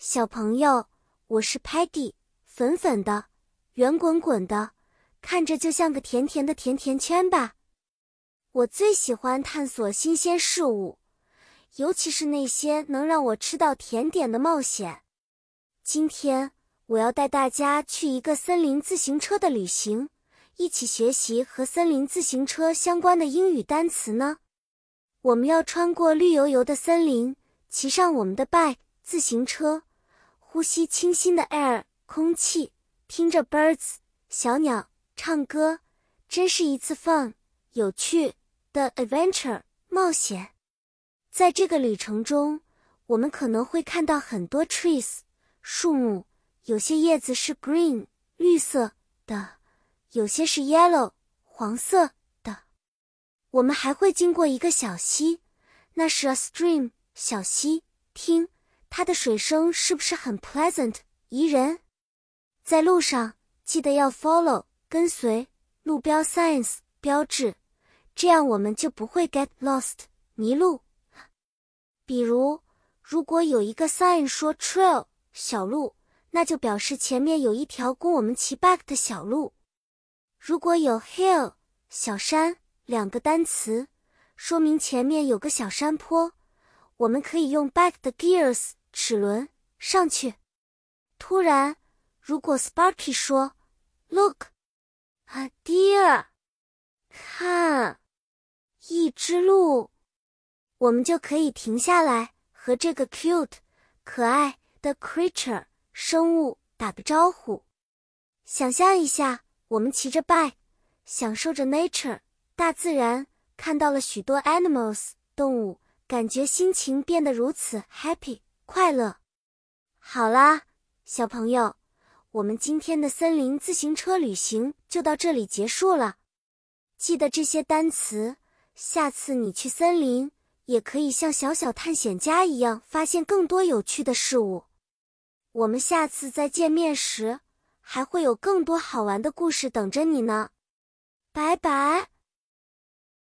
小朋友，我是 Patty，粉粉的，圆滚滚的，看着就像个甜甜的甜甜圈吧。我最喜欢探索新鲜事物，尤其是那些能让我吃到甜点的冒险。今天我要带大家去一个森林自行车的旅行，一起学习和森林自行车相关的英语单词呢。我们要穿过绿油油的森林，骑上我们的 bike 自行车，呼吸清新的 air 空气，听着 birds 小鸟唱歌，真是一次 fun 有趣的 adventure 冒险。在这个旅程中，我们可能会看到很多 trees。树木有些叶子是 green 绿色的，有些是 yellow 黄色的。我们还会经过一个小溪，那是 a stream 小溪。听它的水声是不是很 pleasant 宜人？在路上记得要 follow 跟随路标 signs 标志，这样我们就不会 get lost 迷路。比如，如果有一个 sign 说 trail。小路，那就表示前面有一条供我们骑 bike 的小路。如果有 hill 小山两个单词，说明前面有个小山坡，我们可以用 bike 的 gears 齿轮上去。突然，如果 Sparky 说 Look，a deer，看，一只鹿，我们就可以停下来和这个 cute 可爱。的 creature 生物打个招呼，想象一下，我们骑着 bike，享受着 nature 大自然，看到了许多 animals 动物，感觉心情变得如此 happy 快乐。好啦，小朋友，我们今天的森林自行车旅行就到这里结束了。记得这些单词，下次你去森林也可以像小小探险家一样，发现更多有趣的事物。我们下次再见面时，还会有更多好玩的故事等着你呢。拜拜。